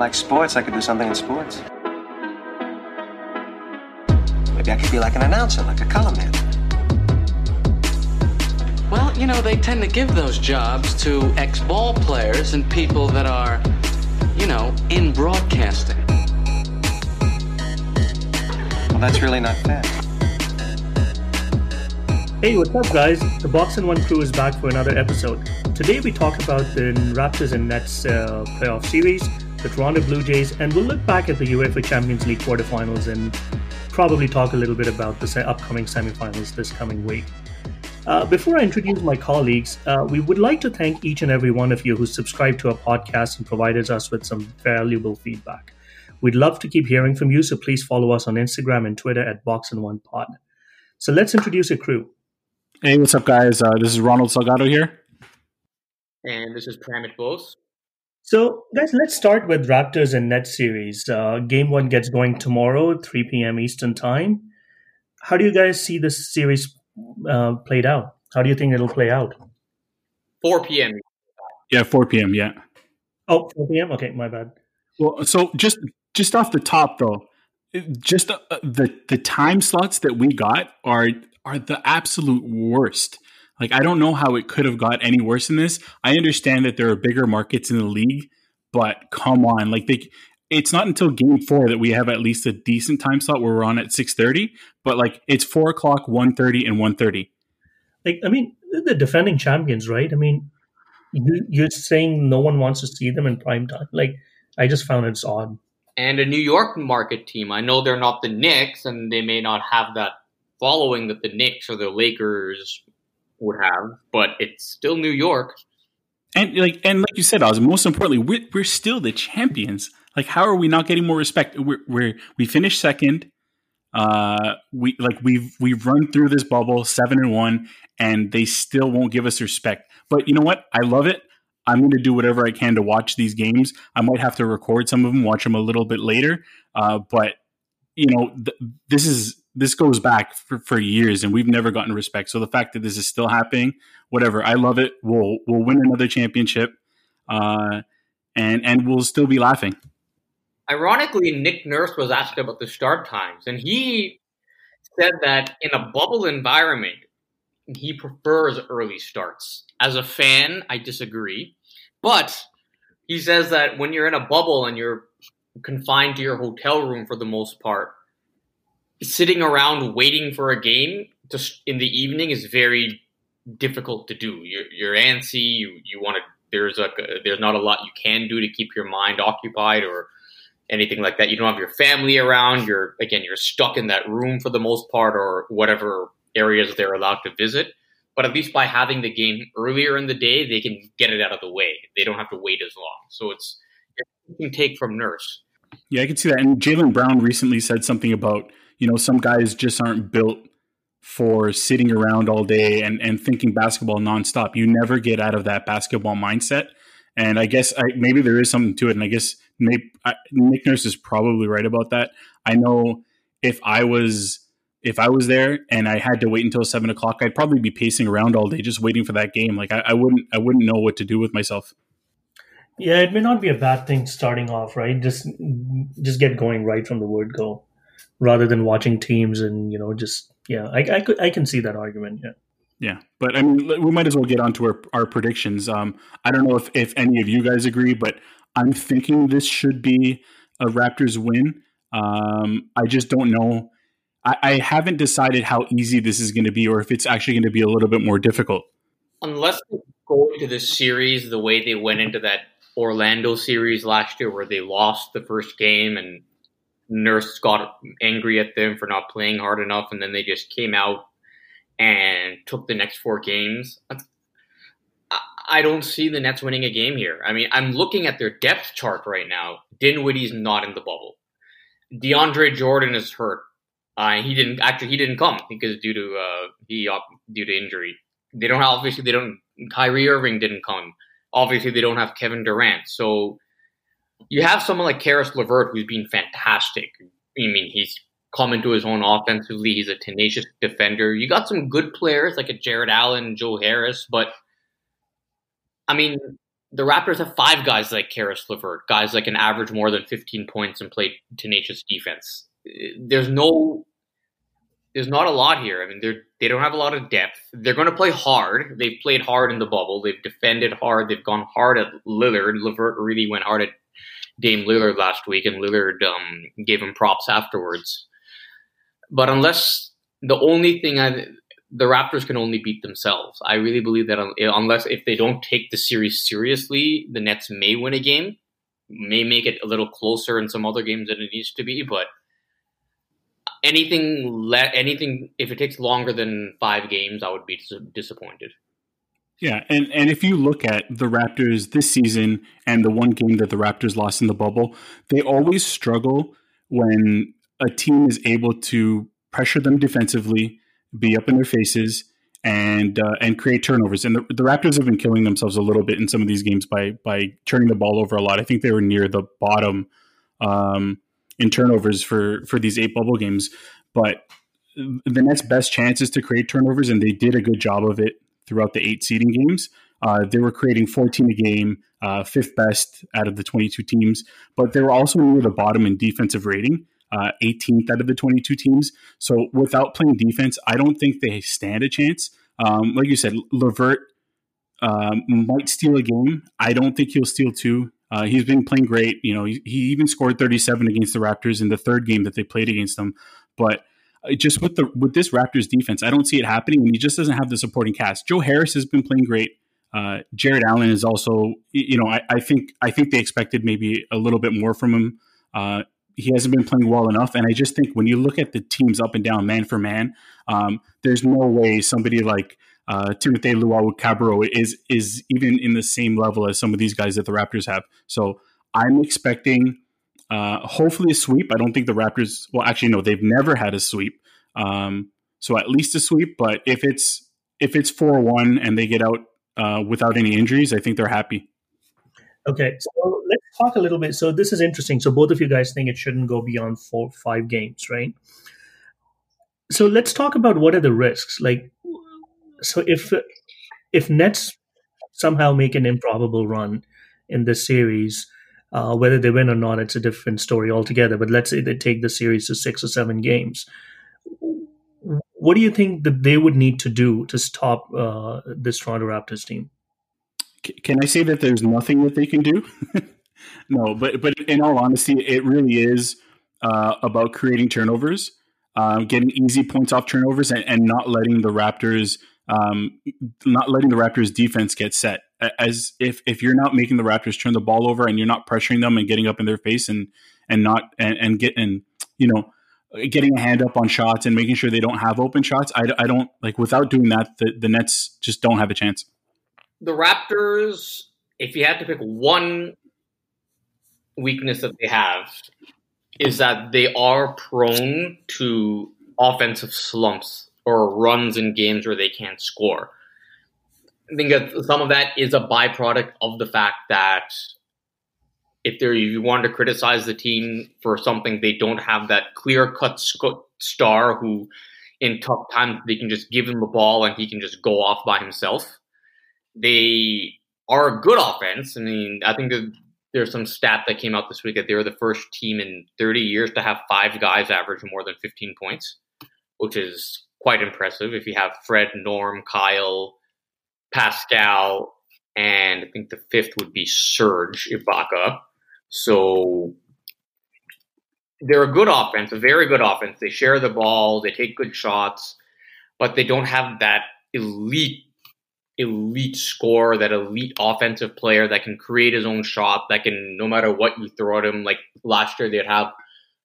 like sports, I could do something in sports. Maybe I could be like an announcer, like a color man. Well, you know, they tend to give those jobs to ex ball players and people that are, you know, in broadcasting. Well, that's really not fair. Hey, what's up, guys? The Box and One crew is back for another episode. Today, we talk about the Raptors and Nets uh, playoff series, the Toronto Blue Jays, and we'll look back at the UEFA Champions League quarterfinals and probably talk a little bit about the upcoming semifinals this coming week. Uh, before I introduce my colleagues, uh, we would like to thank each and every one of you who subscribed to our podcast and provided us with some valuable feedback. We'd love to keep hearing from you, so please follow us on Instagram and Twitter at Box and One Pod. So let's introduce a crew. Hey, what's up, guys? Uh, this is Ronald Salgado here. And this is Pramit Bose. So, guys, let's start with Raptors and Nets series. Uh, game one gets going tomorrow, 3 p.m. Eastern Time. How do you guys see this series uh, played out? How do you think it'll play out? 4 p.m. Yeah, 4 p.m. Yeah. Oh, 4 p.m. Okay, my bad. Well, so just just off the top though, just uh, the the time slots that we got are are the absolute worst. Like I don't know how it could have got any worse than this. I understand that there are bigger markets in the league, but come on, like they it's not until game four that we have at least a decent time slot where we're on at six thirty. But like it's four o'clock, 1.30, and one thirty. Like, I mean, the defending champions, right? I mean, you, you're saying no one wants to see them in prime time. Like, I just found it's odd. And a New York market team. I know they're not the Knicks, and they may not have that following that the Knicks or the Lakers would have, but it's still New York. And like and like you said, Oz, most importantly, we're, we're still the champions. Like, how are we not getting more respect? We're, we're we finished second. Uh, we like we've we've run through this bubble seven and one, and they still won't give us respect. But you know what? I love it. I'm going to do whatever I can to watch these games. I might have to record some of them, watch them a little bit later. Uh, but you know, th- this is this goes back for, for years, and we've never gotten respect. So the fact that this is still happening, whatever, I love it. We'll we'll win another championship, uh, and and we'll still be laughing. Ironically, Nick Nurse was asked about the start times, and he said that in a bubble environment, he prefers early starts. As a fan, I disagree, but he says that when you're in a bubble and you're confined to your hotel room for the most part, sitting around waiting for a game to, in the evening is very difficult to do. You're, you're antsy. You you want to. There's a there's not a lot you can do to keep your mind occupied or anything like that. You don't have your family around. You're again you're stuck in that room for the most part or whatever areas they're allowed to visit. But at least by having the game earlier in the day, they can get it out of the way. They don't have to wait as long. So it's you can take from Nurse. Yeah, I can see that. And Jaylen Brown recently said something about you know some guys just aren't built for sitting around all day and, and thinking basketball nonstop. You never get out of that basketball mindset. And I guess I, maybe there is something to it. And I guess Nick, Nick Nurse is probably right about that. I know if I was if I was there and I had to wait until seven o'clock, I'd probably be pacing around all day just waiting for that game. Like I, I wouldn't I wouldn't know what to do with myself. Yeah, it may not be a bad thing starting off, right? Just just get going right from the word go, rather than watching teams and you know just yeah. I I, could, I can see that argument. Yeah. Yeah, but I mean, we might as well get on to our, our predictions. Um, I don't know if, if any of you guys agree, but I'm thinking this should be a Raptors win. Um, I just don't know. I, I haven't decided how easy this is going to be, or if it's actually going to be a little bit more difficult. Unless they go into this series the way they went into that Orlando series last year, where they lost the first game and Nurse got angry at them for not playing hard enough, and then they just came out and took the next four games. I don't see the Nets winning a game here. I mean, I'm looking at their depth chart right now. Dinwiddie's not in the bubble. DeAndre Jordan is hurt. Uh, he didn't actually he didn't come because due to uh, he due to injury. They don't obviously they don't. Kyrie Irving didn't come. Obviously they don't have Kevin Durant. So you have someone like Caris LeVert who's been fantastic. I mean, he's come into his own offensively. He's a tenacious defender. You got some good players like a Jarrett Allen, Joe Harris, but I mean, the Raptors have five guys like Caris LeVert, guys that can average more than 15 points and play tenacious defense. There's no, there's not a lot here. I mean, they're they don't have a lot of depth. They're going to play hard. They've played hard in the bubble. They've defended hard. They've gone hard at Lillard. LeVert really went hard at Dame Lillard last week, and Lillard um, gave him props afterwards. But unless the only thing I, the Raptors can only beat themselves. I really believe that unless if they don't take the series seriously, the Nets may win a game, may make it a little closer in some other games than it needs to be. But anything, le- anything, if it takes longer than five games, I would be dis- disappointed. Yeah, and and if you look at the Raptors this season and the one game that the Raptors lost in the bubble, they always struggle when a team is able to pressure them defensively be up in their faces and uh, and create turnovers. And the, the, Raptors have been killing themselves a little bit in some of these games by by turning the ball over a lot. I think they were near the bottom um, in turnovers for for these eight bubble games. But the Nets' best chance is to create turnovers, and they did a good job of it throughout the eight seeding games. Uh, they were creating 14 a game, uh, fifth best out of the 22 teams, but they were also near the bottom in defensive rating uh, 18th out of the 22 teams. So without playing defense, I don't think they stand a chance. Um, like you said, LeVert um, might steal a game. I don't think he'll steal two. Uh, he's been playing great. You know, he, he, even scored 37 against the Raptors in the third game that they played against them. But just with the with this Raptors defense, I don't see it happening, and he just doesn't have the supporting cast. Joe Harris has been playing great. Uh, Jarrett Allen is also, you know, I, I, think I think they expected maybe a little bit more from him. Uh, he hasn't been playing well enough. And I just think when you look at the teams up and down, man for man, um, there's no way somebody like uh, Timothy Luwawu-Cabarrot is is even in the same level as some of these guys that the Raptors have. So I'm expecting uh, hopefully a sweep. I don't think the Raptors. Well, actually, no, they've never had a sweep. Um, so at least a sweep. But if it's if it's four one and they get out uh, without any injuries, I think they're happy. Okay, so let's talk a little bit. So this is interesting. So both of you guys think it shouldn't go beyond four, five games, right? So let's talk about what are the risks. Like, so if if Nets somehow make an improbable run in this series, uh, whether they win or not, it's a different story altogether. But let's say they take the series to six or seven games. What do you think that they would need to do to stop uh, this Toronto Raptors team? can I say that there's nothing that they can do? no, but but in all honesty, it really is uh, about creating turnovers, um, getting easy points off turnovers, and, and not letting the Raptors um, not letting the Raptors defense get set. As if if you're not making the Raptors turn the ball over and you're not pressuring them and getting up in their face and and not and, and get and you know getting a hand up on shots and making sure they don't have open shots. I, I don't like without doing that the, the Nets just don't have a chance the Raptors, if you had to pick one weakness that they have, is that they are prone to offensive slumps or runs in games where they can't score. I think that some of that is a byproduct of the fact that if they if you want to criticize the team for something, they don't have that clear cut star who, in tough times, they can just give him the ball and he can just go off by himself they are a good offense. I mean, I think there's some stat that came out this week that they were the first team in 30 years to have five guys average more than 15 points, which is quite impressive. If you have Fred, Norm, Kyle, Pascal, and I think the fifth would be Serge Ibaka. So they're a good offense, a very good offense. They share the ball, they take good shots, but they don't have that elite elite scorer, that elite offensive player that can create his own shot, that can no matter what you throw at him. Like last year, they'd have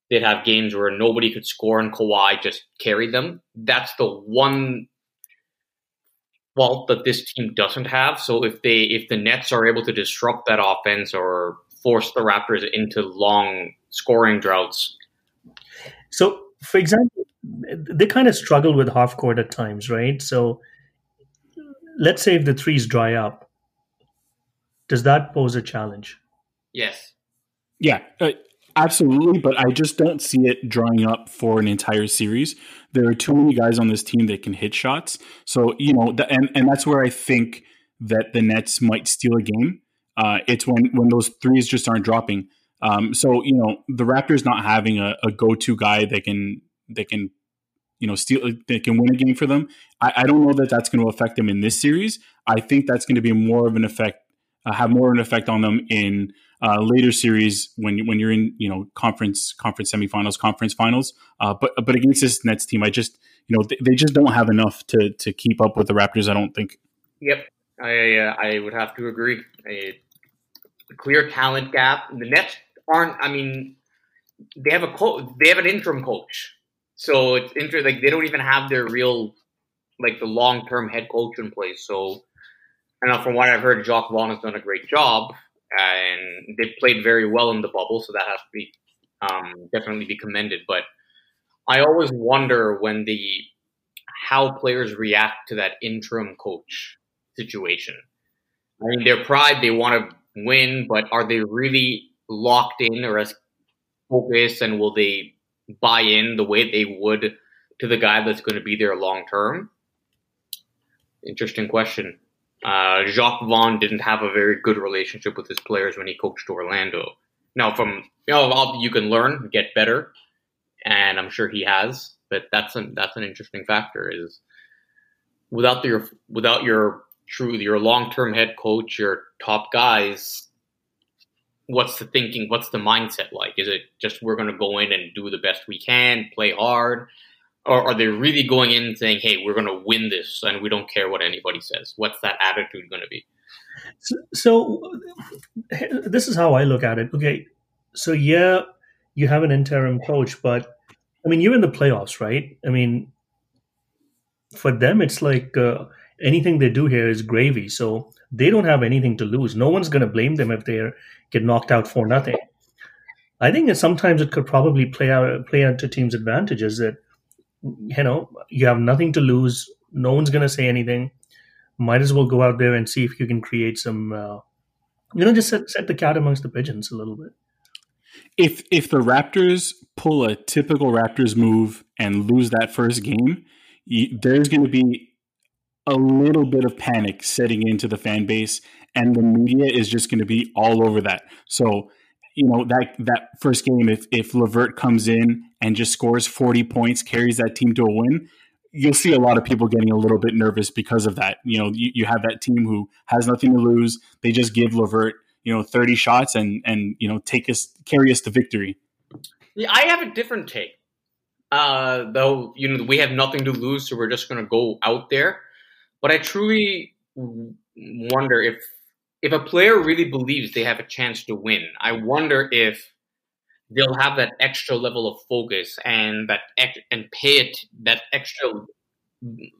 they'd have games where nobody could score and Kawhi just carried them. That's the one fault that this team doesn't have. So if they if the Nets are able to disrupt that offense or force the Raptors into long scoring droughts. So, for example, they kind of struggle with half court at times, right? So let's say if the threes dry up, does that pose a challenge? Yes. Yeah, uh, absolutely. But I just don't see it drying up for an entire series. There are too many guys on this team that can hit shots. So you know, and and that's where I think that the Nets might steal a game. Uh, it's when when those threes just aren't dropping. Um, so you know the Raptors not having a, a go to guy that can that can you know steal that can win a game for them. I, I don't know that that's going to affect them in this series. I think that's going to be more of an effect, uh, have more of an effect on them in uh, later series when when you're in you know conference conference semifinals, conference finals. Uh, but but against this Nets team, I just you know they, they, just don't have enough to to keep up with the Raptors. I don't think. Yep, I uh, I would have to agree. A clear talent gap. The Nets aren't. I mean, they have a coach. They have an interim coach, so it's inter- like they don't even have their real like the long term head coach in place. So. Know from what I've heard, Jacque Vaughn has done a great job and they played very well in the bubble, so that has to be um, definitely be commended. But I always wonder when the how players react to that interim coach situation. I mean, their pride, they want to win, but are they really locked in or as focused, and will they buy in the way they would to the guy that's going to be there long term? Interesting question. Uh, Jacque Vaughn didn't have a very good relationship with his players when he coached Orlando. Now, from you know, you can learn, get better, and I'm sure he has. But that's an that's an interesting factor is without your without your true your long term head coach, your top guys. What's the thinking? What's the mindset like? Is it just we're going to go in and do the best we can, play hard, or are they really going in saying, "Hey, we're going to win this, and we don't care what anybody says"? What's that attitude going to be? So, so, this is how I look at it. Okay, so yeah, you have an interim coach, but I mean, you're in the playoffs, right? I mean, for them, it's like uh, anything they do here is gravy. So they don't have anything to lose. No one's going to blame them if they get knocked out for nothing. I think that sometimes it could probably play out play out to teams' advantages that you know, you have nothing to lose. No one's going to say anything. Might as well go out there and see if you can create some, uh, you know, just set, set the cat amongst the pigeons a little bit. If if the Raptors pull a typical Raptors move and lose that first game, you, there's going to be a little bit of panic setting into the fan base, and the media is just going to be all over that. So you know that that first game if if LeVert comes in and just scores 40 points carries that team to a win you'll see a lot of people getting a little bit nervous because of that. You know you, you have that team who has nothing to lose. They just give LeVert you know 30 shots and and you know take us carry us to victory. Yeah I have a different take. Uh though you know we have nothing to lose so we're just going to go out there. But I truly wonder if if a player really believes they have a chance to win, I wonder if they'll have that extra level of focus and that and pay it that extra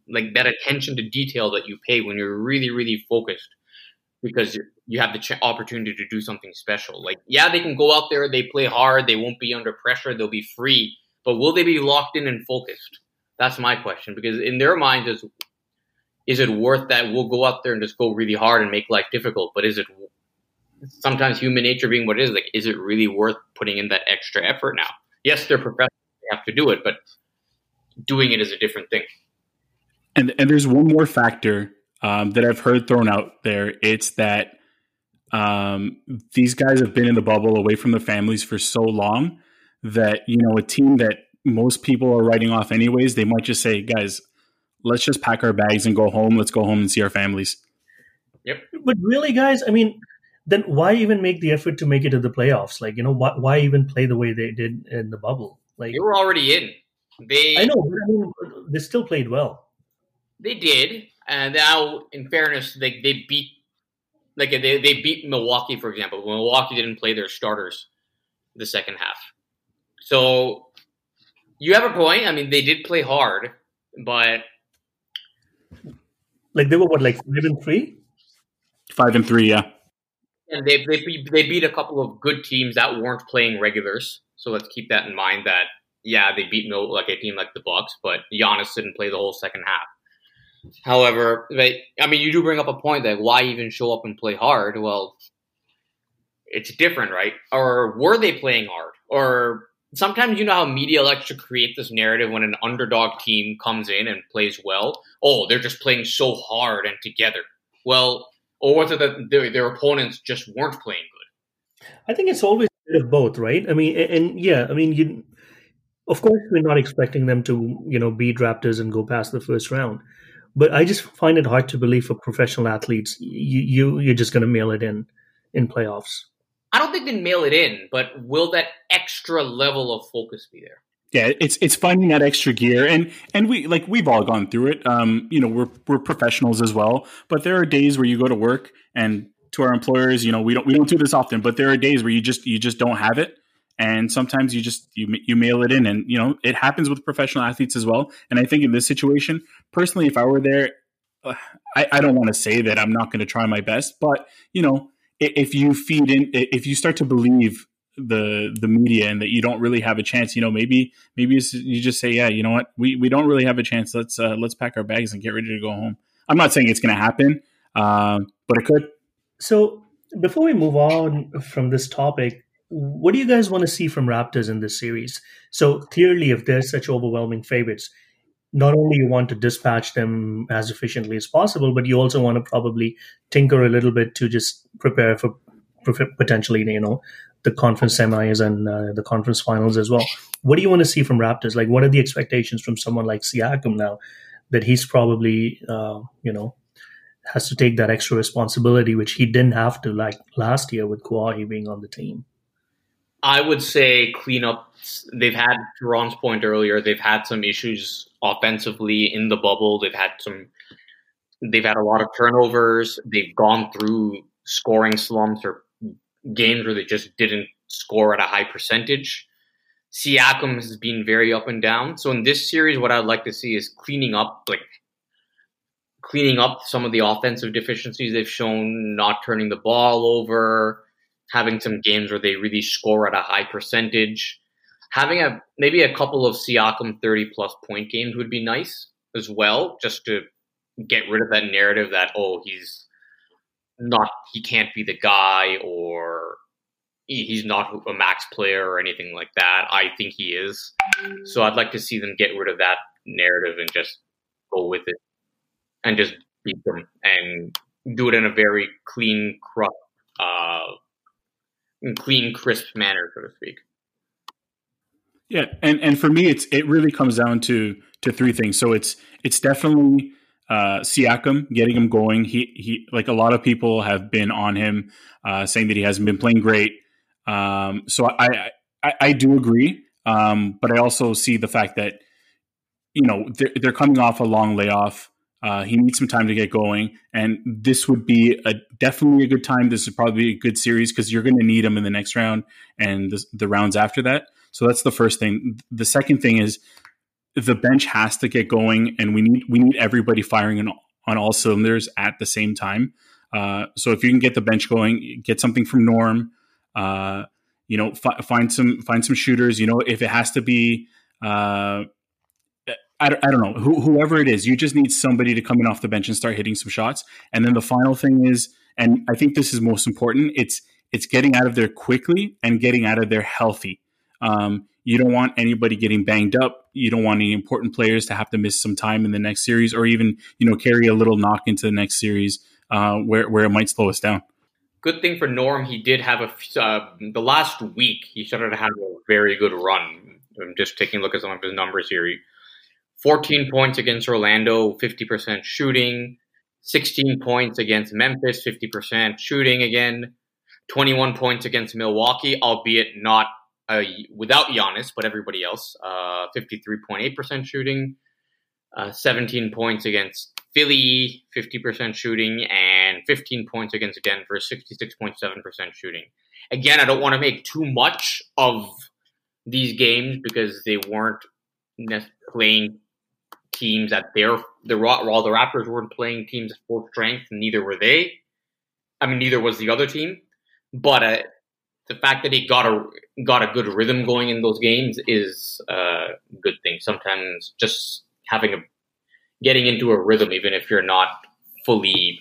like that attention to detail that you pay when you're really really focused because you have the ch- opportunity to do something special. Like yeah, they can go out there, they play hard, they won't be under pressure, they'll be free, but will they be locked in and focused? That's my question because in their minds is is it worth that? We'll go out there and just go really hard and make life difficult, but is it sometimes human nature being what it is? Like, is it really worth putting in that extra effort now? Yes, they're professionals; they have to do it, but doing it is a different thing. And and there's one more factor um, that I've heard thrown out there. It's that um, these guys have been in the bubble away from the families for so long that you know a team that most people are writing off anyways. They might just say, guys let's just pack our bags and go home. Let's go home and see our families. Yep. But really, guys, I mean, then why even make the effort to make it to the playoffs? Like, you know, why, why even play the way they did in the bubble? Like, they were already in. They, I know, but I mean, they still played well. They did, and now, in fairness, they they beat like they they beat Milwaukee, for example. Milwaukee didn't play their starters the second half, so you have a point. I mean, they did play hard, but like they were what, like five and three? Five and three, yeah. And they they they beat a couple of good teams that weren't playing regulars. So let's keep that in mind. That yeah, they beat no like a team like the Bucks, but Giannis didn't play the whole second half. However, they, I mean, you do bring up a point that why even show up and play hard? Well, it's different, right? Or were they playing hard? Or sometimes you know how media likes to create this narrative when an underdog team comes in and plays well. Oh, they're just playing so hard and together. Well, or was it that their, their opponents just weren't playing good? I think it's always a bit of both, right? I mean, and, and yeah, I mean, you. Of course, we're not expecting them to, you know, beat Raptors and go past the first round, but I just find it hard to believe for professional athletes, you, you you're just going to mail it in in playoffs. I don't think they mail it in, but will that extra level of focus be there? Yeah, it's it's finding that extra gear, and and we like we've all gone through it. Um, you know, we're we're professionals as well, but there are days where you go to work and to our employers, you know, we don't we don't do this often, but there are days where you just you just don't have it, and sometimes you just you you mail it in, and you know it happens with professional athletes as well. And I think in this situation, personally, if I were there, uh, I, I don't want to say that I'm not going to try my best, but you know, if you feed in, if you start to believe the the media and that you don't really have a chance you know maybe maybe you just say yeah you know what? We we don't really have a chance. Let's uh, let's pack our bags and get ready to go home. I'm not saying it's going to happen um, but it could. So before we move on from this topic what do you guys want to see from raptors in this series? So clearly if they're such overwhelming favorites not only you want to dispatch them as efficiently as possible but you also want to probably tinker a little bit to just prepare for potentially you know the conference semis and uh, the conference finals as well. What do you want to see from Raptors? Like, what are the expectations from someone like Siakam now that he's probably, uh, you know, has to take that extra responsibility, which he didn't have to like last year with Kawhi being on the team? I would say cleanup. They've had, to Ron's point earlier, they've had some issues offensively in the bubble. They've had some, they've had a lot of turnovers. They've gone through scoring slumps or games where they just didn't score at a high percentage. Siakam has been very up and down. So in this series, what I'd like to see is cleaning up, like cleaning up some of the offensive deficiencies they've shown, not turning the ball over, having some games where they really score at a high percentage. Having a maybe a couple of Siakam 30 plus point games would be nice as well, just to get rid of that narrative that, oh, he's not he can't be the guy or he's not a max player or anything like that. I think he is. So I'd like to see them get rid of that narrative and just go with it and just beat them and do it in a very clean, crisp, uh, clean, crisp manner, so to speak. Yeah, and and for me, it's it really comes down to to three things. So it's it's definitely uh, Siakam, getting him going. He he like a lot of people have been on him, uh, saying that he hasn't been playing great. Um, so I, I, I do agree, um, but I also see the fact that you know they're, they're coming off a long layoff. Uh, he needs some time to get going, and this would be a definitely a good time. This would probably be a good series because you're going to need him in the next round and the, the rounds after that. So that's the first thing. The second thing is the bench has to get going, and we need we need everybody firing on, on all cylinders at the same time. Uh, so if you can get the bench going, get something from Norm. Uh, you know, fi- find some find some shooters. You know, if it has to be, uh, I, don't, I don't know, who, whoever it is, you just need somebody to come in off the bench and start hitting some shots. And then the final thing is, and I think this is most important, it's it's getting out of there quickly and getting out of there healthy. Um, you don't want anybody getting banged up. You don't want any important players to have to miss some time in the next series, or even you know carry a little knock into the next series uh, where where it might slow us down. Good thing for Norm, he did have a uh, the last week. He started to have a very good run. I'm just taking a look at some of his numbers here. 14 points against Orlando, 50% shooting. 16 points against Memphis, 50% shooting again. 21 points against Milwaukee, albeit not uh, without Giannis, but everybody else. Uh, 53.8% shooting, uh, 17 points against Philly, 50% shooting, and 15 points against Denver, 66.7% shooting. Again, I don't want to make too much of these games because they weren't playing teams at their the while the Raptors weren't playing teams at full strength, neither were they. I mean, neither was the other team. But uh, the fact that he got a got a good rhythm going in those games is a good thing. Sometimes just having a getting into a rhythm, even if you're not fully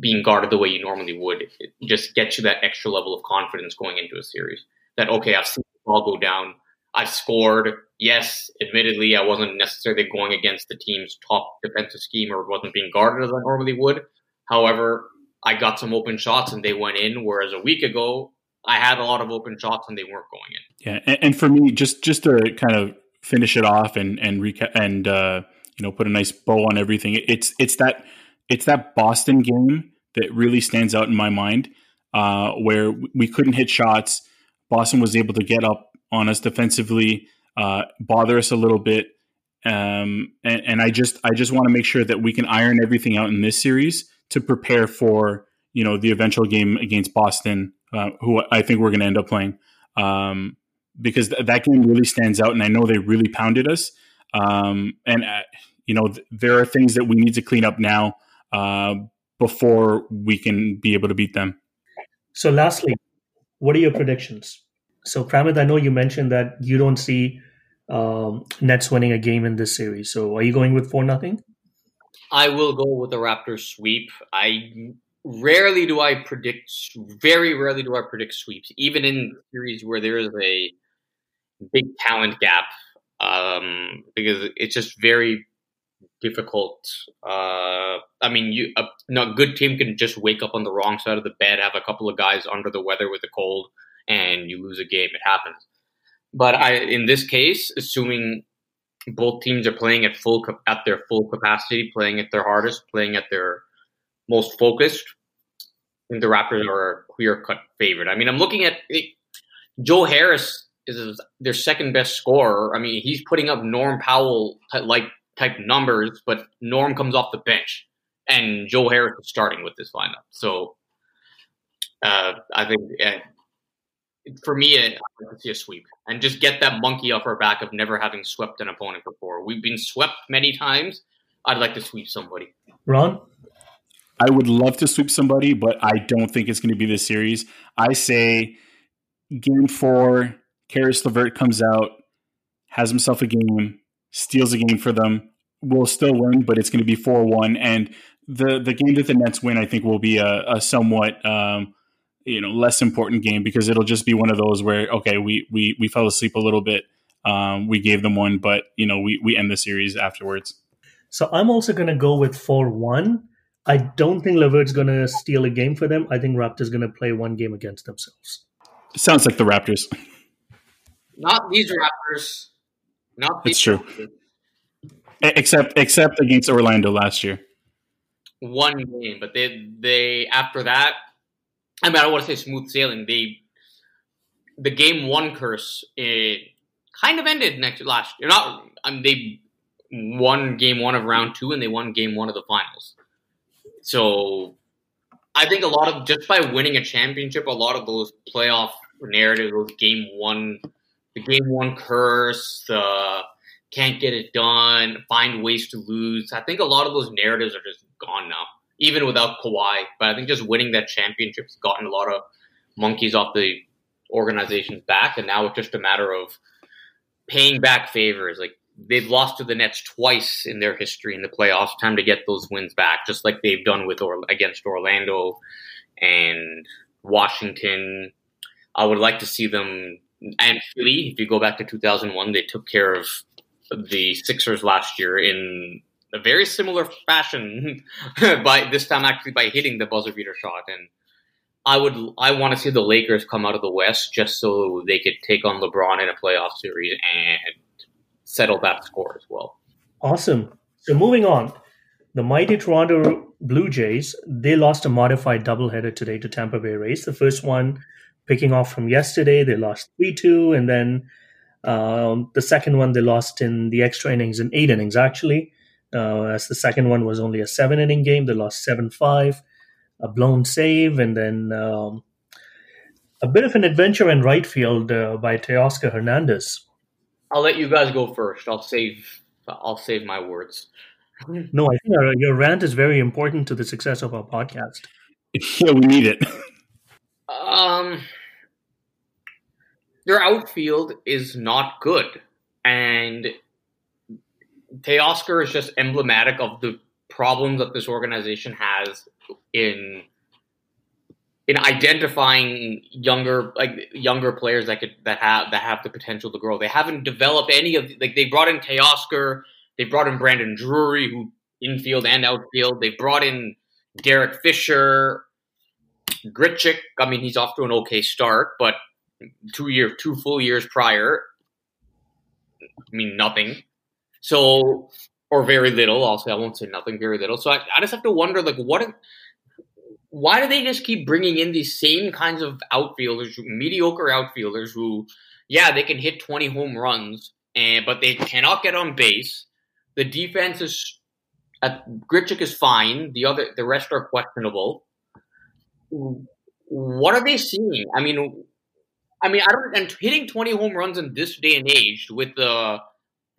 being guarded the way you normally would, it just gets you that extra level of confidence going into a series. That okay, I've seen the ball go down. I've scored. Yes, admittedly, I wasn't necessarily going against the team's top defensive scheme or wasn't being guarded as I normally would. However, I got some open shots and they went in. Whereas a week ago, I had a lot of open shots and they weren't going in. Yeah, and, and for me, just just to kind of finish it off and and recap and uh, you know put a nice bow on everything. It's it's that it's that Boston game that really stands out in my mind, uh, where we couldn't hit shots. Boston was able to get up on us defensively, uh, bother us a little bit, um, and, and I just I just want to make sure that we can iron everything out in this series to prepare for you know the eventual game against Boston, uh, who I think we're going to end up playing. Um, because th- that game really stands out, and I know they really pounded us. Um, and uh, you know, th- there are things that we need to clean up now uh, before we can be able to beat them. So, lastly, what are your predictions? So, Pramit, I know you mentioned that you don't see um, Nets winning a game in this series. So, are you going with four nothing? I will go with the Raptors sweep. I rarely do I predict, very rarely do I predict sweeps, even in series where there is a big talent gap, um, because it's just very difficult. Uh, I mean, you a, a good team can just wake up on the wrong side of the bed, have a couple of guys under the weather with a cold, and you lose a game. It happens. But I, in this case, assuming both teams are playing at full at their full capacity, playing at their hardest, playing at their most focused, I think the Raptors are a clear cut favorite. I mean, I'm looking at it, Joe Harris is their second best scorer. I mean, he's putting up Norm Powell like type numbers, but Norm comes off the bench, and Joe Harris is starting with this lineup. So uh, I think for me, I like to see a sweep and just get that monkey off our back of never having swept an opponent before. We've been swept many times. I'd like to sweep somebody. Ron? I would love to sweep somebody, but I don't think it's going to be this series. I say game four, Caris LeVert comes out, has himself a game, steals a game for them. We'll still win, but it's going to be 4 1. And the, the game that the Nets win, I think, will be a, a somewhat. Um, you know less important game because it'll just be one of those where okay we we we fell asleep a little bit um, we gave them one but you know we we end the series afterwards. So i'm also going to go with 4-1 i don't think levert's going to steal a game for them. I think raptors going to play one game against themselves. Sounds like the raptors. Not these raptors. Not these it's true. Raptors. except except against orlando last year. One game but they they after that I mean, I don't want to say smooth sailing. They the game one curse it kind of ended next last year. Not I mean, they won game one of round two and they won game one of the finals. So I think a lot of just by winning a championship, a lot of those playoff narratives, those game one, the game one curse, the can't get it done, find ways to lose. I think a lot of those narratives are just gone now even without Kawhi. But I think just winning that championship's gotten a lot of monkeys off the organization's back, and now it's just a matter of paying back favors. Like they've lost to the Nets twice in their history in the playoffs. Time to get those wins back, just like they've done with or against Orlando and Washington. I would like to see them and Philly. If you go back to 2001, they took care of the Sixers last year in a very similar fashion by this time actually by hitting the buzzer beater shot and I would I want to see the Lakers come out of the West just so they could take on LeBron in a playoff series and settle that score as well. Awesome. So moving on, the mighty Toronto Blue Jays they lost a modified doubleheader today to Tampa Bay Rays. The first one picking off from yesterday, they lost three two, and then um, the second one they lost in the extra innings in eight innings actually. Uh, as the second one was only a seven inning game, they lost 7 5, a blown save, and then um, a bit of an adventure in right field uh, by Teoscar Hernandez. I'll let you guys go first. I'll save I'll save my words. No, I think our, your rant is very important to the success of our podcast. Yeah, we need it. um, their outfield is not good, and Teoscar is just emblematic of the problems that this organization has in in identifying younger like younger players that could that have that have the potential to grow. They haven't developed any of like they brought in Teoscar, they brought in Brandon Drury, who infield and outfield. They brought in Derek Fisher, Grichuk, I mean, he's off to an okay start, but two year, two full years prior, I mean, nothing. So, or very little. I'll say I won't say nothing, very little. So I, I just have to wonder, like, what? Why do they just keep bringing in these same kinds of outfielders, mediocre outfielders, who, yeah, they can hit twenty home runs, and but they cannot get on base. The defense is, uh, Grichuk is fine. The other, the rest are questionable. What are they seeing? I mean, I mean, I don't. And hitting twenty home runs in this day and age with the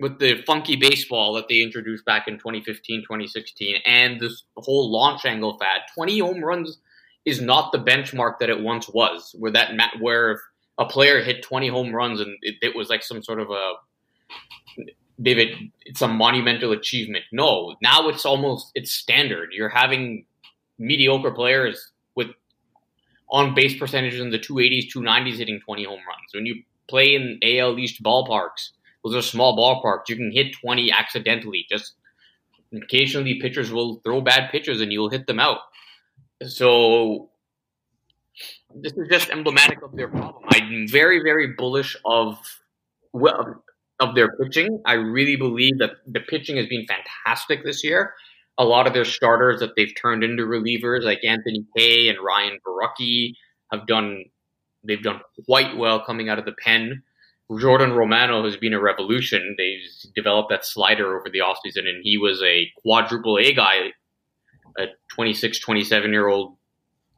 with the funky baseball that they introduced back in 2015, 2016, and this whole launch angle fad, 20 home runs is not the benchmark that it once was, where that where a player hit 20 home runs and it, it was like some sort of a David, it's a monumental achievement. No, now it's almost it's standard. You're having mediocre players with on base percentages in the 280s, 290s hitting 20 home runs. When you play in AL East ballparks, those are small ballparks. You can hit 20 accidentally. Just occasionally, pitchers will throw bad pitches and you'll hit them out. So this is just emblematic of their problem. I'm very, very bullish of of their pitching. I really believe that the pitching has been fantastic this year. A lot of their starters that they've turned into relievers, like Anthony Kay and Ryan Borucki, have done. They've done quite well coming out of the pen. Jordan Romano has been a revolution. They've developed that slider over the offseason, and he was a quadruple A guy, a 26, 27 year old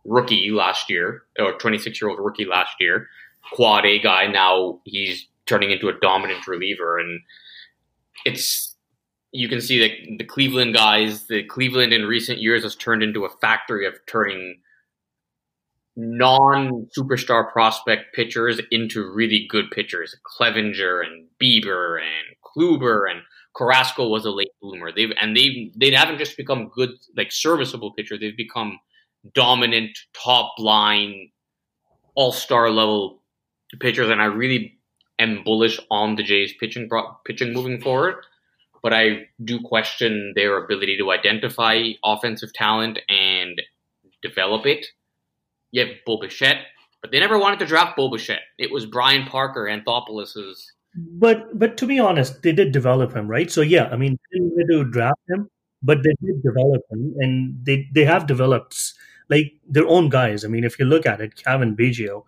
rookie last year, or 26 year old rookie last year, quad A guy. Now he's turning into a dominant reliever, and it's you can see that the Cleveland guys, the Cleveland in recent years has turned into a factory of turning non superstar prospect pitchers into really good pitchers. Clevinger and Bieber and Kluber and Carrasco was a late bloomer. They've and they they haven't just become good like serviceable pitchers. They've become dominant top line all star level pitchers, and I really am bullish on the Jays pitching pitching moving forward. But I do question their ability to identify offensive talent and develop it you have Bo Bichette, but they never wanted to draft Bo Bichette. It was Brian Parker, Anthopoulos's. But but to be honest, they did develop him, right? So yeah, I mean, they didn't to draft him, but they did develop him, and they they have developed like their own guys. I mean, if you look at it, Cavan Biggio,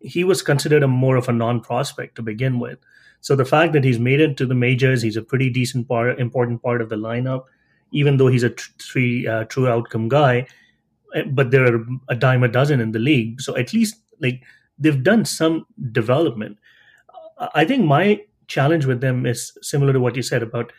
he was considered a more of a non-prospect to begin with. So the fact that he's made it to the majors, he's a pretty decent part, important part of the lineup, even though he's a three uh, true outcome guy but there are a dime a dozen in the league. So at least like they've done some development. I think my challenge with them is similar to what you said about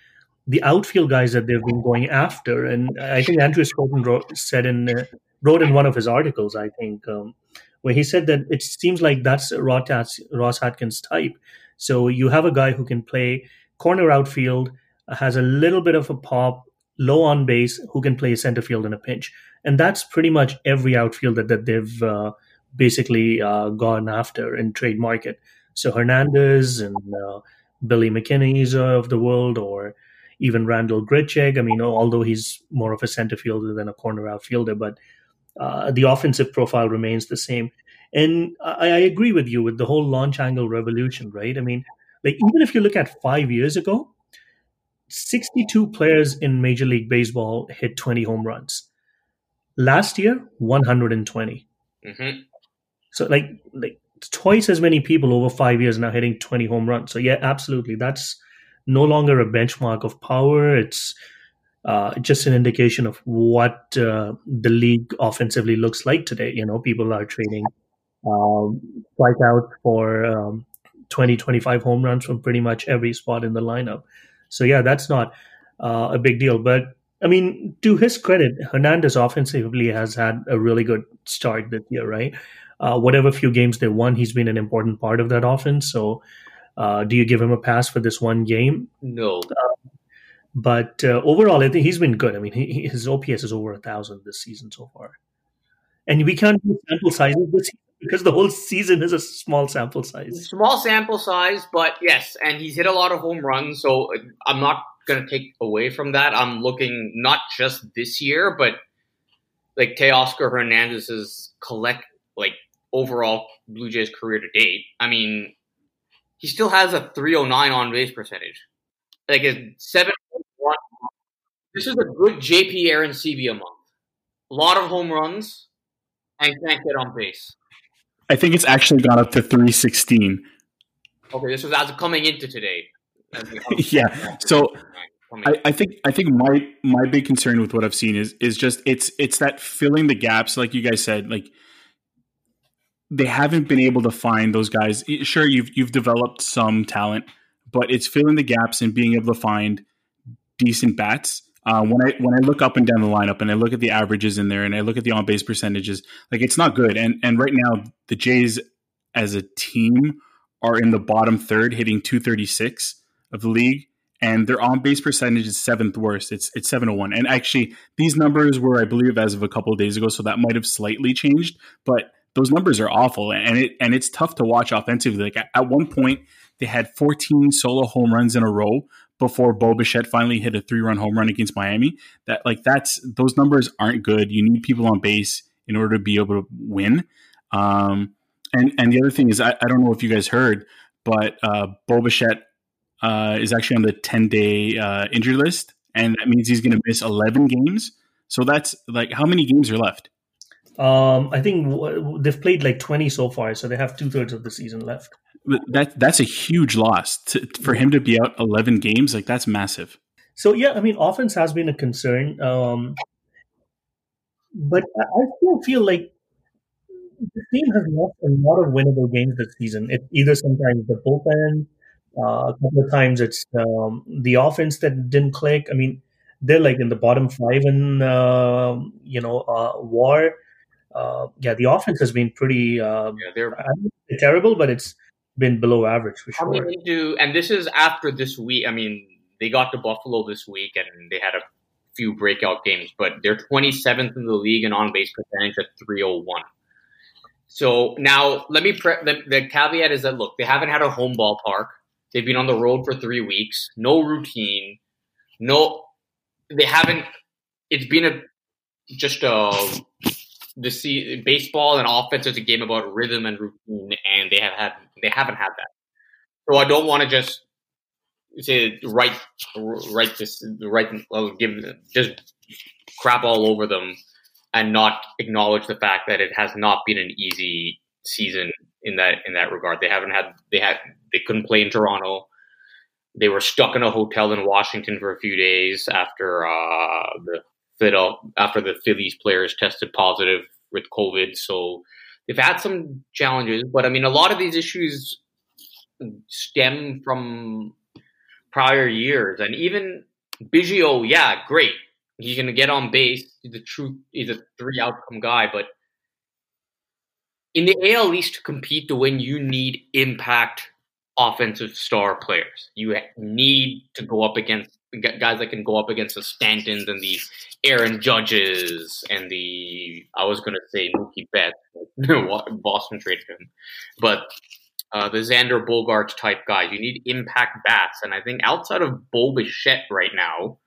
the outfield guys that they've been going after. And I think Andrew Stoeten wrote, said in uh, wrote in one of his articles, I think, um, where he said that it seems like that's Ross, Ross Atkins type. So you have a guy who can play corner outfield, has a little bit of a pop, low on base, who can play center field in a pinch and that's pretty much every outfielder that they've uh, basically uh, gone after in trade market. So Hernandez and uh, Billy McKinney's of the world, or even Randal Grichuk. I mean, although he's more of a center fielder than a corner outfielder, but uh, the offensive profile remains the same. And I, I agree with you with the whole launch angle revolution, right? I mean, like even if you look at five years ago, 62 players in Major League Baseball hit 20 home runs. Last year, 120. Mm-hmm. So like like twice as many people over five years now hitting 20 home runs. So yeah, absolutely, that's no longer a benchmark of power. It's uh, just an indication of what uh, the league offensively looks like today. You know, people are trading um, strikeouts for um, 20, 25 home runs from pretty much every spot in the lineup. So yeah, that's not uh, a big deal. But I mean, to his credit, Hernandez offensively has had a really good start this year, right? Uh, whatever few games they won, he's been an important part of that offense. So, uh, do you give him a pass for this one game? No. Uh, but uh, overall, I think he's been good. I mean, he, his OPS is over a thousand this season so far, and we can't do sample sizes this because the whole season is a small sample size. Small sample size, but yes, and he's hit a lot of home runs. So I'm not going to take away from that. I'm looking not just this year, but like Teoscar Hernandez's collect like overall Blue Jays career to date. I mean, he still has a 309 on base percentage. Like a 7 This is a good JP Aaron Arencibia month. A lot of home runs and can't get on base. I think it's actually gone up to 316. Okay, this was as coming into today. yeah. So I, I, think I think my my big concern with what I've seen is is just it's it's that filling the gaps, like you guys said, like they haven't been able to find those guys. Sure, you've you've developed some talent, but it's filling the gaps and being able to find decent bats. Uh, when I when I look up and down the lineup and I look at the averages in there and I look at the on base percentages, like it's not good. And and right now the Jays as a team are in the bottom third, hitting 236 of the league, and their on base percentage is seventh worst. It's it's 701. And actually, these numbers were, I believe, as of a couple of days ago, so that might have slightly changed, but those numbers are awful, and it and it's tough to watch offensively. Like at, one point, they had 14 solo home runs in a row before Bo Bichette finally hit a three run home run against Miami. That like that's those numbers aren't good. You need people on base in order to be able to win. Um, and and the other thing is, I, I don't know if you guys heard, but uh, Bo uh, is actually on the 10 day uh, injury list, and that means he's going to miss 11 games. So that's like how many games are left? Um, I think w- they've played like 20 so far, so they have two thirds of the season left. That that's a huge loss to, for him to be out 11 games. Like that's massive. So yeah, I mean, offense has been a concern, um, but I still feel like the team has lost a lot of winnable games this season. It's either sometimes the bullpen, uh, a couple of times it's um, the offense that didn't click. I mean, they're like in the bottom five in uh, you know uh, WAR. Uh, yeah, the offense has been pretty uh, yeah, they're, they're terrible, but it's been below average for sure. Coming into, and this is after this week. I mean, they got to Buffalo this week, and they had a few breakout games, but they're 27th in the league in on base percentage at 301. So now let me pre- the, the caveat is that look, they haven't had a home ballpark. They've been on the road for three weeks, no routine, no. They haven't. It's been a just a the see baseball and offense is a game about rhythm and routine, and they have had they haven't had that. So I don't want to just say right right this right uh, give just crap all over them and not acknowledge the fact that it has not been an easy season in that in that regard. They haven't had they had they couldn't play in Toronto. They were stuck in a hotel in Washington for a few days after uh, the Phil after the Phillies players tested positive with COVID. So they've had some challenges, but I mean, a lot of these issues stem from prior years, and even Biggio, yeah, great. He's going to get on base. He's a true, he's a three outcome guy, but in the AL East to compete to win, you need impact offensive star players. You need to go up against guys that can go up against the Stantons and the Aaron Judges and the I was going to say Mookie Betts. Boston traded him, but uh, the Xander Bogaerts type guys. You need impact bats, and I think outside of Bo right now,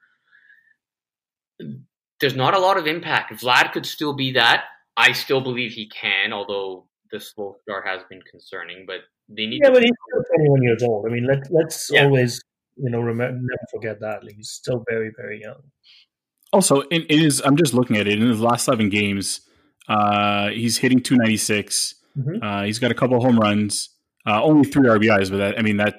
there's not a lot of impact. Vlad could still be that. I still believe he can, although the slow start has been concerning. But they need. Yeah, but he's still 21 years old. I mean, let, let's yeah. always you know remember, never forget that. Like, he's still very very young. Also, in, in his, I'm just looking at it. In his last 11 games, uh, he's hitting 296. Mm-hmm. Uh, he's got a couple home runs, uh, only three RBIs, but that, I mean that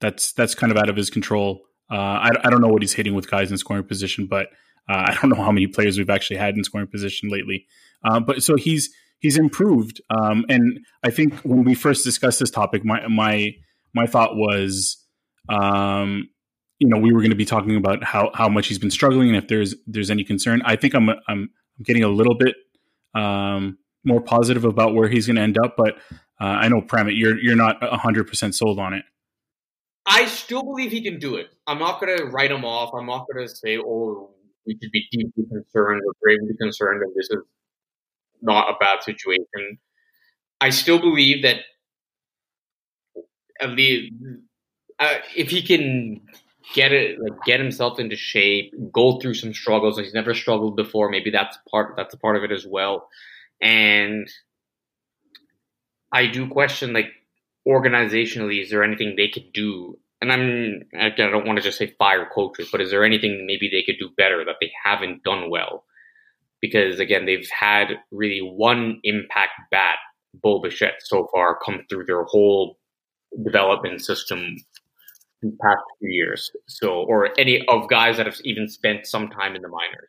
that's that's kind of out of his control. Uh, I, I don't know what he's hitting with guys in scoring position, but uh, I don't know how many players we've actually had in scoring position lately. Uh, but so he's he's improved, um, and I think when we first discussed this topic, my my my thought was, um, you know, we were going to be talking about how how much he's been struggling and if there's there's any concern. I think I'm I'm, I'm getting a little bit um, more positive about where he's going to end up, but uh, I know Pramit, you're you're not hundred percent sold on it. I still believe he can do it. I'm not going to write him off. I'm not going to say, "Oh, we should be deeply concerned or gravely concerned that this is not a bad situation. I still believe that at least uh, if he can get it, like get himself into shape, go through some struggles. He's never struggled before. Maybe that's part that's a part of it as well. And I do question like organizationally, is there anything they could do? And I'm I don't want to just say fire coaches, but is there anything maybe they could do better that they haven't done well? Because again, they've had really one impact bat, Bo Bichette, so far come through their whole development system the past few years. So, or any of guys that have even spent some time in the minors.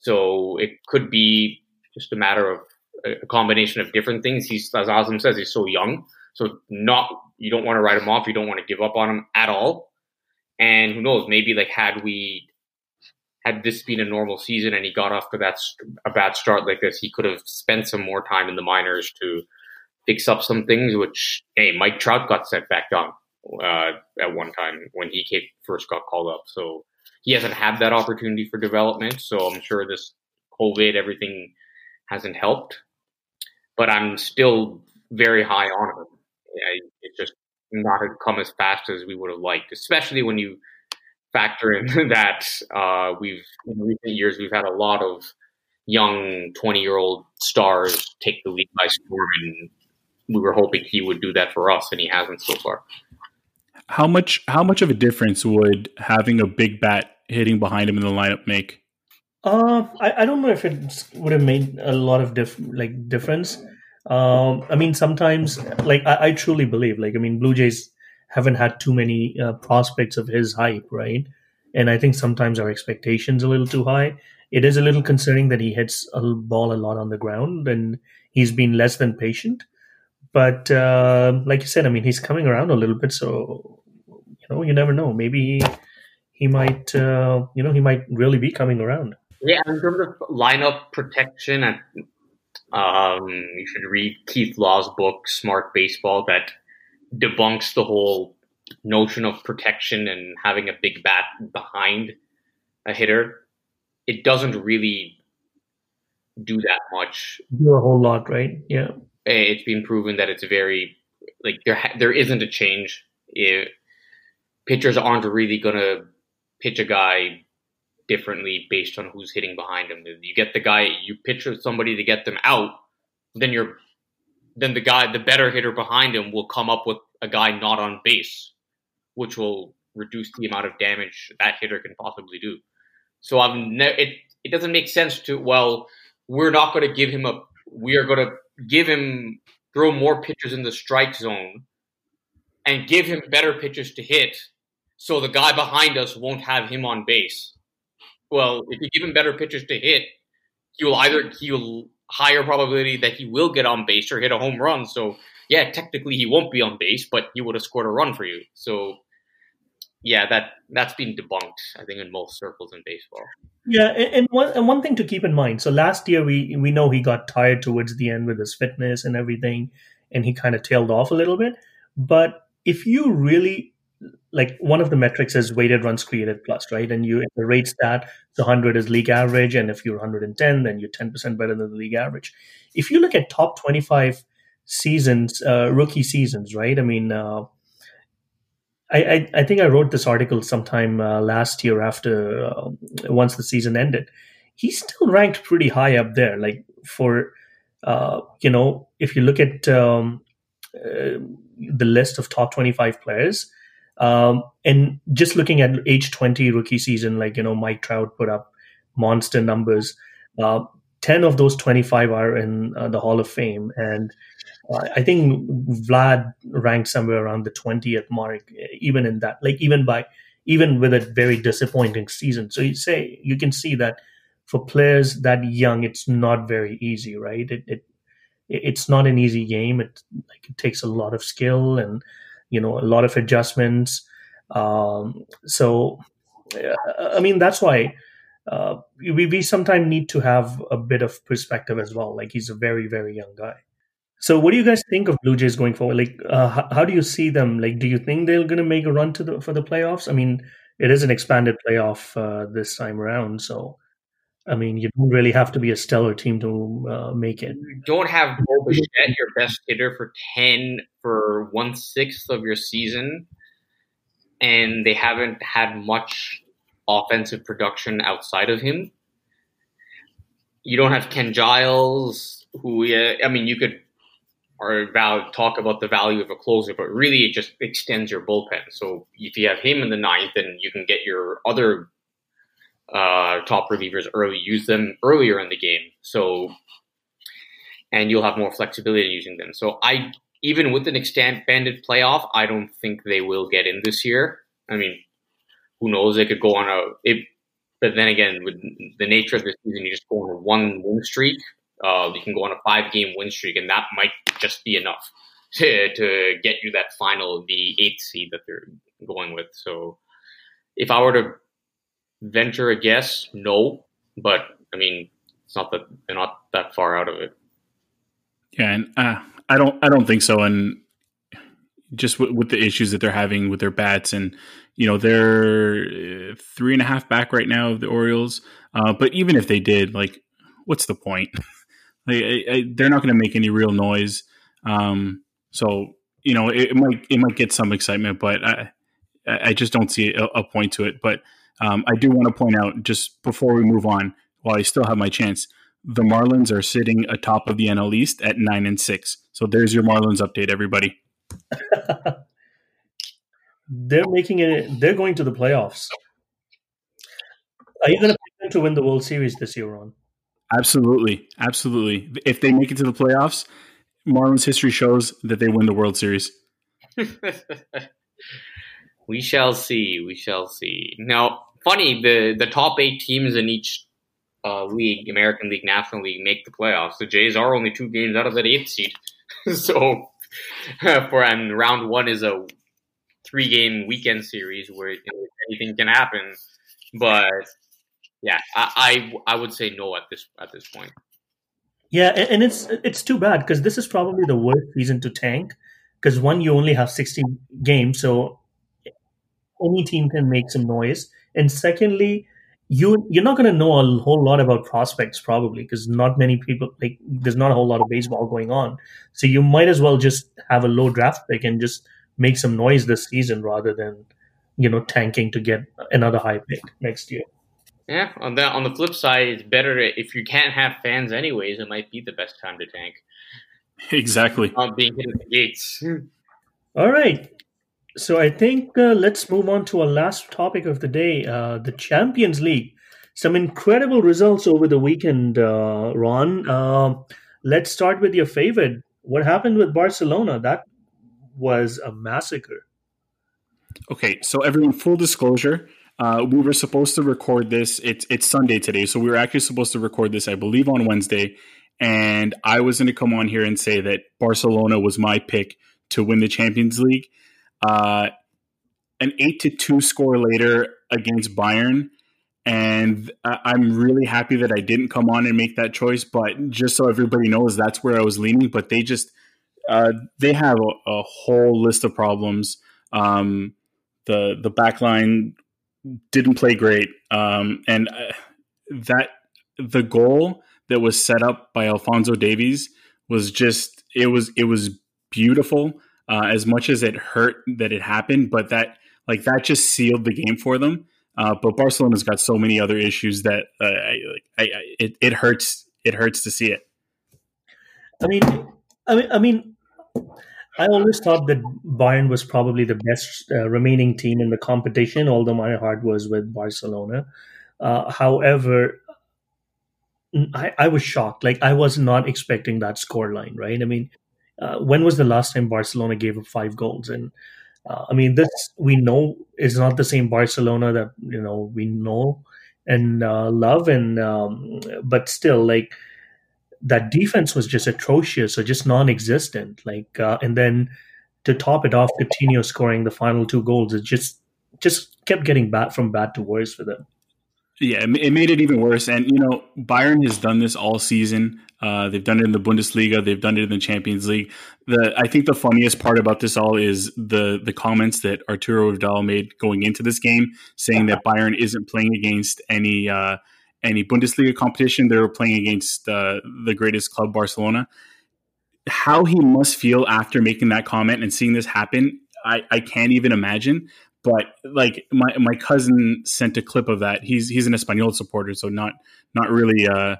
So it could be just a matter of a combination of different things. He's, as Azam says, he's so young. So not, you don't want to write him off. You don't want to give up on him at all. And who knows, maybe like had we, had this been a normal season and he got off to that a bad start like this, he could have spent some more time in the minors to fix up some things. Which hey, Mike Trout got sent back down uh, at one time when he came, first got called up. So he hasn't had that opportunity for development. So I'm sure this COVID everything hasn't helped but I'm still very high on him. It's just not come as fast as we would have liked, especially when you factor in that uh, we've in recent years we've had a lot of young 20 year old stars take the lead by storm, and we were hoping he would do that for us, and he hasn't so far. How much? How much of a difference would having a big bat hitting behind him in the lineup make? Uh, I, I don't know if it would have made a lot of diff like difference. Um, I mean, sometimes like I, I, truly believe like I mean, Blue Jays haven't had too many uh, prospects of his hype, right? And I think sometimes our expectations are a little too high. It is a little concerning that he hits a ball a lot on the ground and he's been less than patient. But uh, like you said, I mean, he's coming around a little bit, so you know, you never know. Maybe he, he might, uh, you know, he might really be coming around. Yeah, in terms of lineup protection, um, you should read Keith Law's book, Smart Baseball, that debunks the whole notion of protection and having a big bat behind a hitter. It doesn't really do that much. Do a whole lot, right? Yeah. It's been proven that it's very like there there isn't a change. If pitchers aren't really gonna pitch a guy differently based on who's hitting behind him. You get the guy, you pitch somebody to get them out, then you're, then the guy, the better hitter behind him will come up with a guy not on base, which will reduce the amount of damage that hitter can possibly do. So I've ne- it it doesn't make sense to well, we're not going to give him a, we are going to give him throw more pitches in the strike zone and give him better pitches to hit so the guy behind us won't have him on base well, if you give him better pitches to hit, he will either he will higher probability that he will get on base or hit a home run. So yeah, technically he won't be on base, but he would have scored a run for you. So yeah, that that's been debunked, I think, in most circles in baseball. Yeah, and one and one thing to keep in mind. So last year we we know he got tired towards the end with his fitness and everything, and he kind of tailed off a little bit. But if you really like one of the metrics is weighted runs created plus, right? And you the rate stat, the 100 is league average, and if you're 110, then you're 10% better than the league average. If you look at top 25 seasons, uh, rookie seasons, right? I mean, uh, I, I, I think I wrote this article sometime uh, last year after uh, once the season ended. He's still ranked pretty high up there. Like for uh, you know, if you look at um, uh, the list of top 25 players um, and just looking at age 20 rookie season, like, you know, Mike Trout put up monster numbers. Uh, 10 of those 25 are in uh, the Hall of Fame. And uh, I think Vlad ranked somewhere around the 20th mark, even in that, like, even by, even with a very disappointing season. So you say, you can see that for players that young, it's not very easy, right? It, it it's not an easy game. It like it takes a lot of skill and you know a lot of adjustments. Um, so i mean that's why uh, we, we sometimes need to have a bit of perspective as well. Like he's a very very young guy. So what do you guys think of blue jays going forward? Like uh, how, how, do you see them? Like do you think they're going to make a run to the for the playoffs? I mean it is an expanded playoff uh, this time around so I mean, you don't really have to be a stellar team to uh, make it. You don't have Bo your best hitter, for ten for one sixth of your season. and they haven't had much offensive production outside of him. You don't have Ken Giles, who I mean, you could or talk about the value of a closer, but really it just extends your bullpen. So if you have him in the ninth, then you can get your other uh, top relievers early, use them earlier in the game. So, and you'll have more flexibility in using them. So I, even with an expanded playoff, I don't think they will get in this year. I mean, who knows? They could go on a, it, but then again, with the nature of the season, you just go on a one win streak. Uh, you can go on a five game win streak, and that might just be enough to to get you that final, the eighth seed that they're going with. So, if I were to venture a guess, no, but I mean, it's not that they're not that far out of it. Yeah, and uh, I don't, I don't think so. And just w- with the issues that they're having with their bats, and you know, they're uh, three and a half back right now of the Orioles. Uh, but even if they did, like, what's the point? like, I, I, they're not going to make any real noise. Um, so you know, it, it, might it might get some excitement, but I, I just don't see a, a point to it. But um, I do want to point out just before we move on, while I still have my chance, the Marlins are sitting atop of the NL East at nine and six. So there's your Marlins update, everybody. they're making it. They're going to the playoffs. Are you going to pick them to win the World Series this year, Ron? Absolutely, absolutely. If they make it to the playoffs, Marlins history shows that they win the World Series. we shall see. We shall see. Now, funny the the top eight teams in each uh, league, American League, National League, make the playoffs. The Jays are only two games out of that eighth seed, so for and round one is a three game weekend series where you know, anything can happen. But yeah, I, I I would say no at this at this point. Yeah, and it's it's too bad because this is probably the worst season to tank. Because one, you only have sixty games, so any team can make some noise. And secondly, you you're not going to know a whole lot about prospects probably because not many people like there's not a whole lot of baseball going on. So you might as well just have a low draft pick and just make some noise this season rather than you know tanking to get another high pick next year. Yeah, on the on the flip side, it's better if you can't have fans anyways. It might be the best time to tank. Exactly. On being hit at the gates. All right, so I think uh, let's move on to our last topic of the day, uh, the Champions League. Some incredible results over the weekend, uh, Ron. Uh, let's start with your favorite. What happened with Barcelona? That was a massacre. Okay, so everyone, full disclosure, uh, we were supposed to record this. It's it's Sunday today, so we were actually supposed to record this, I believe, on Wednesday. And I was going to come on here and say that Barcelona was my pick to win the Champions League uh, an eight to two score later against Bayern, and I'm really happy that I didn't come on and make that choice. But just so everybody knows, that's where I was leaning. But they just uh, they have a, a, whole list of problems. Um, the the back line didn't play great, um, and uh, that the goal that was set up by Alphonso Davies was just it was it was beautiful uh, as much as it hurt that it happened, but that like that just sealed the game for them. Uh, but Barcelona's got so many other issues that uh, I, I, it, it hurts. It hurts to see it. I mean, I mean, I mean, I always thought that Bayern was probably the best uh, remaining team in the competition, although my heart was with Barcelona. Uh, however, I, I was shocked. Like I was not expecting that score line, right? I mean, uh, when was the last time Barcelona gave up five goals? And uh, I mean, this we know is not the same Barcelona that you know we know and uh, love, and um, but still, like that defense was just atrocious or just non-existent. Like, uh, and then to top it off, Coutinho scoring the final two goals, it just just kept getting bad from bad to worse for them. Yeah, it made it even worse. And, you know, Bayern has done this all season. Uh, they've done it in the Bundesliga. They've done it in the Champions League. The I think the funniest part about this all is the the comments that Arturo Vidal made going into this game, saying that Bayern isn't playing against any uh, any Bundesliga competition. They're playing against uh, the greatest club, Barcelona. How he must feel after making that comment and seeing this happen, I, I can't even imagine. But like my my cousin sent a clip of that. He's he's an Espanyol supporter, so not not really uh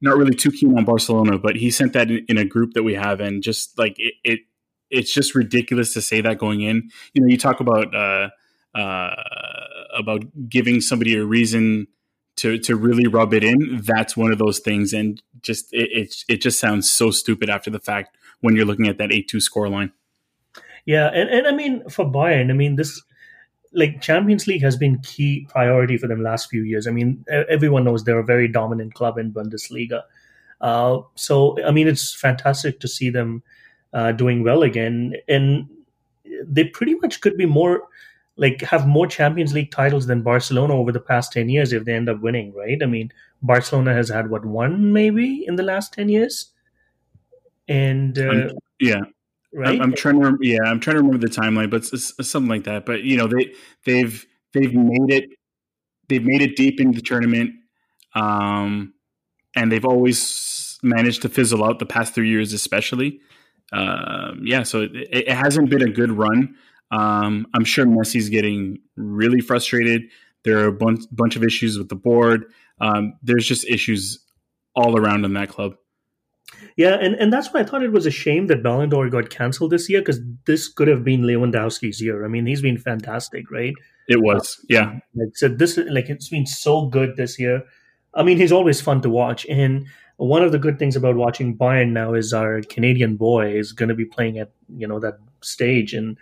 not really too keen on Barcelona. But he sent that in, in a group that we have, and just like it, it, it's just ridiculous to say that going in. You know, you talk about uh uh about giving somebody a reason to to really rub it in. That's one of those things, and just it it, it just sounds so stupid after the fact when you're looking at that eight two score line. Yeah, and, and I mean for Bayern, I mean this like Champions League has been key priority for them last few years. I mean, everyone knows they're a very dominant club in Bundesliga. Uh, so I mean, it's fantastic to see them uh, doing well again, and they pretty much could be more like have more Champions League titles than Barcelona over the past ten years if they end up winning. Right? I mean, Barcelona has had what one maybe in the last ten years, and uh, yeah, right? I'm, I'm, trying to remember, yeah, I'm trying to remember the timeline, but it's, it's something like that. But you know, they they've they've made it they've made it deep into the tournament, um, and they've always managed to fizzle out the past three years, especially. Um, yeah, so it, it, hasn't been a good run. Um, I'm sure Messi's getting really frustrated. There are a bunch, bunch of issues with the board. Um, there's just issues all around in that club. Yeah, and, and that's why I thought it was a shame that Ballon d'Or got canceled this year because this could have been Lewandowski's year. I mean, he's been fantastic, right? It was, yeah. Like, so this like it's been so good this year. I mean, he's always fun to watch, and one of the good things about watching Bayern now is our Canadian boy is going to be playing at you know that stage, and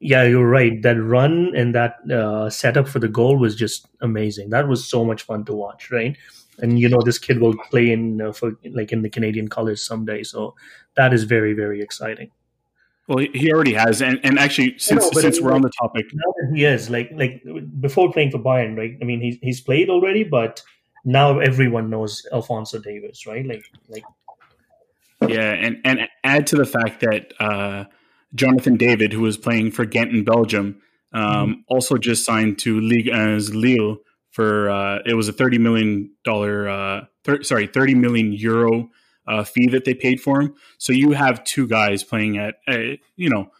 yeah, you're right. That run and that uh, setup for the goal was just amazing. That was so much fun to watch, right? And you know this kid will play in uh, for like in the Canadian colors someday. So that is very very exciting. Well, he already has, and, and actually, since know, since we're on the topic, he is like like before playing for Bayern, right? I mean, he's he's played already, but now everyone knows Alphonso Davies, right? Like like yeah, and and add to the fact that uh, Jonathan David, who was playing for Ghent in Belgium, um, mm-hmm. also just signed to Ligue 1 Lille for uh, it was a thirty million dollar uh, thir- sorry thirty million euro uh, fee that they paid for him. So you have two guys playing at you know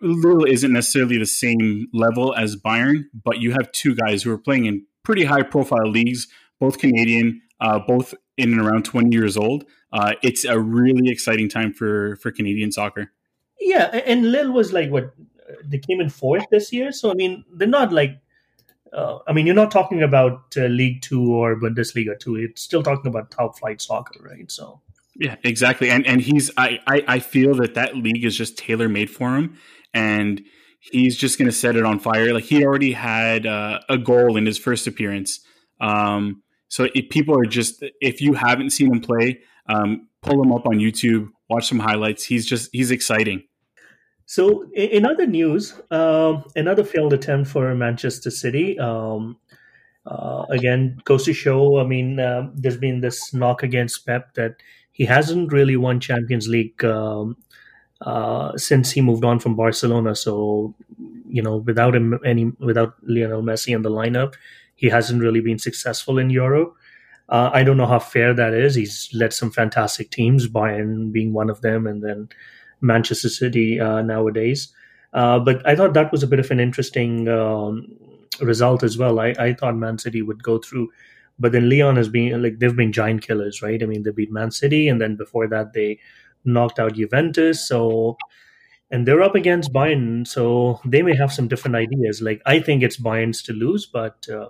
Lille isn't necessarily the same level as Bayern, but you have two guys who are playing in pretty high profile leagues, both Canadian, uh, both in and around twenty years old. Uh, it's a really exciting time for for Canadian soccer. Yeah, and Lille was like what they came in fourth this year, so I mean they're not like uh, I mean, you're not talking about uh, League Two or Bundesliga Two. It's still talking about top flight soccer, right? So yeah, exactly. And and he's I I, I feel that that league is just tailor made for him, and he's just going to set it on fire. Like he already had uh, a goal in his first appearance. Um, so if people are just if you haven't seen him play, um, pull him up on YouTube, watch some highlights. He's just he's exciting. So, in other news, uh, another failed attempt for Manchester City. Um, uh, again, goes to show. I mean, uh, there's been this knock against Pep that he hasn't really won Champions League um, uh, since he moved on from Barcelona. So, you know, without him, any without Lionel Messi in the lineup, he hasn't really been successful in Euro. Uh, I don't know how fair that is. He's led some fantastic teams, Bayern being one of them, and then Manchester City uh, nowadays. Uh, but I thought that was a bit of an interesting um, result as well. I, I thought Man City would go through, but then Lyon has been like they've been giant killers, right? I mean, they beat Man City, and then before that they knocked out Juventus. So, and they're up against Bayern, so they may have some different ideas. Like I think it's Bayern's to lose, but uh,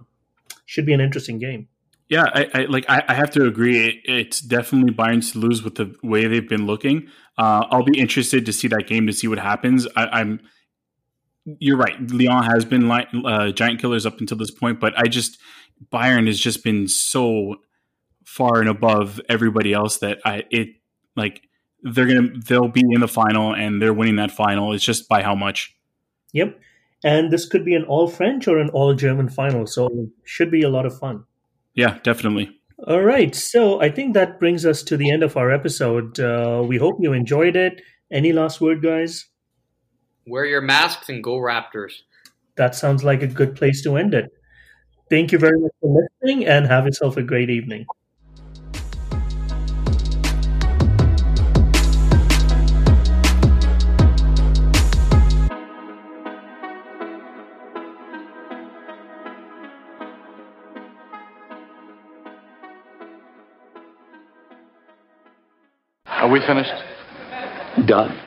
should be an interesting game. Yeah, I, I like. I, I, have to agree. It, it's definitely Bayern's to lose with the way they've been looking. Uh, I'll be interested to see that game to see what happens. I, am You're right. Lyon has been like uh, giant killers up until this point, but I just Bayern has just been so far and above everybody else that I it like they're gonna they'll be in the final and they're winning that final. It's just by how much. Yep, and this could be an all French or an all German final, so should be a lot of fun. Yeah, definitely. All right. So I think that brings us to the end of our episode. Uh, we hope you enjoyed it. Any last word, guys? Wear your masks and go Raptors. That sounds like a good place to end it. Thank you very much for listening and have yourself a great evening. We finished? Done.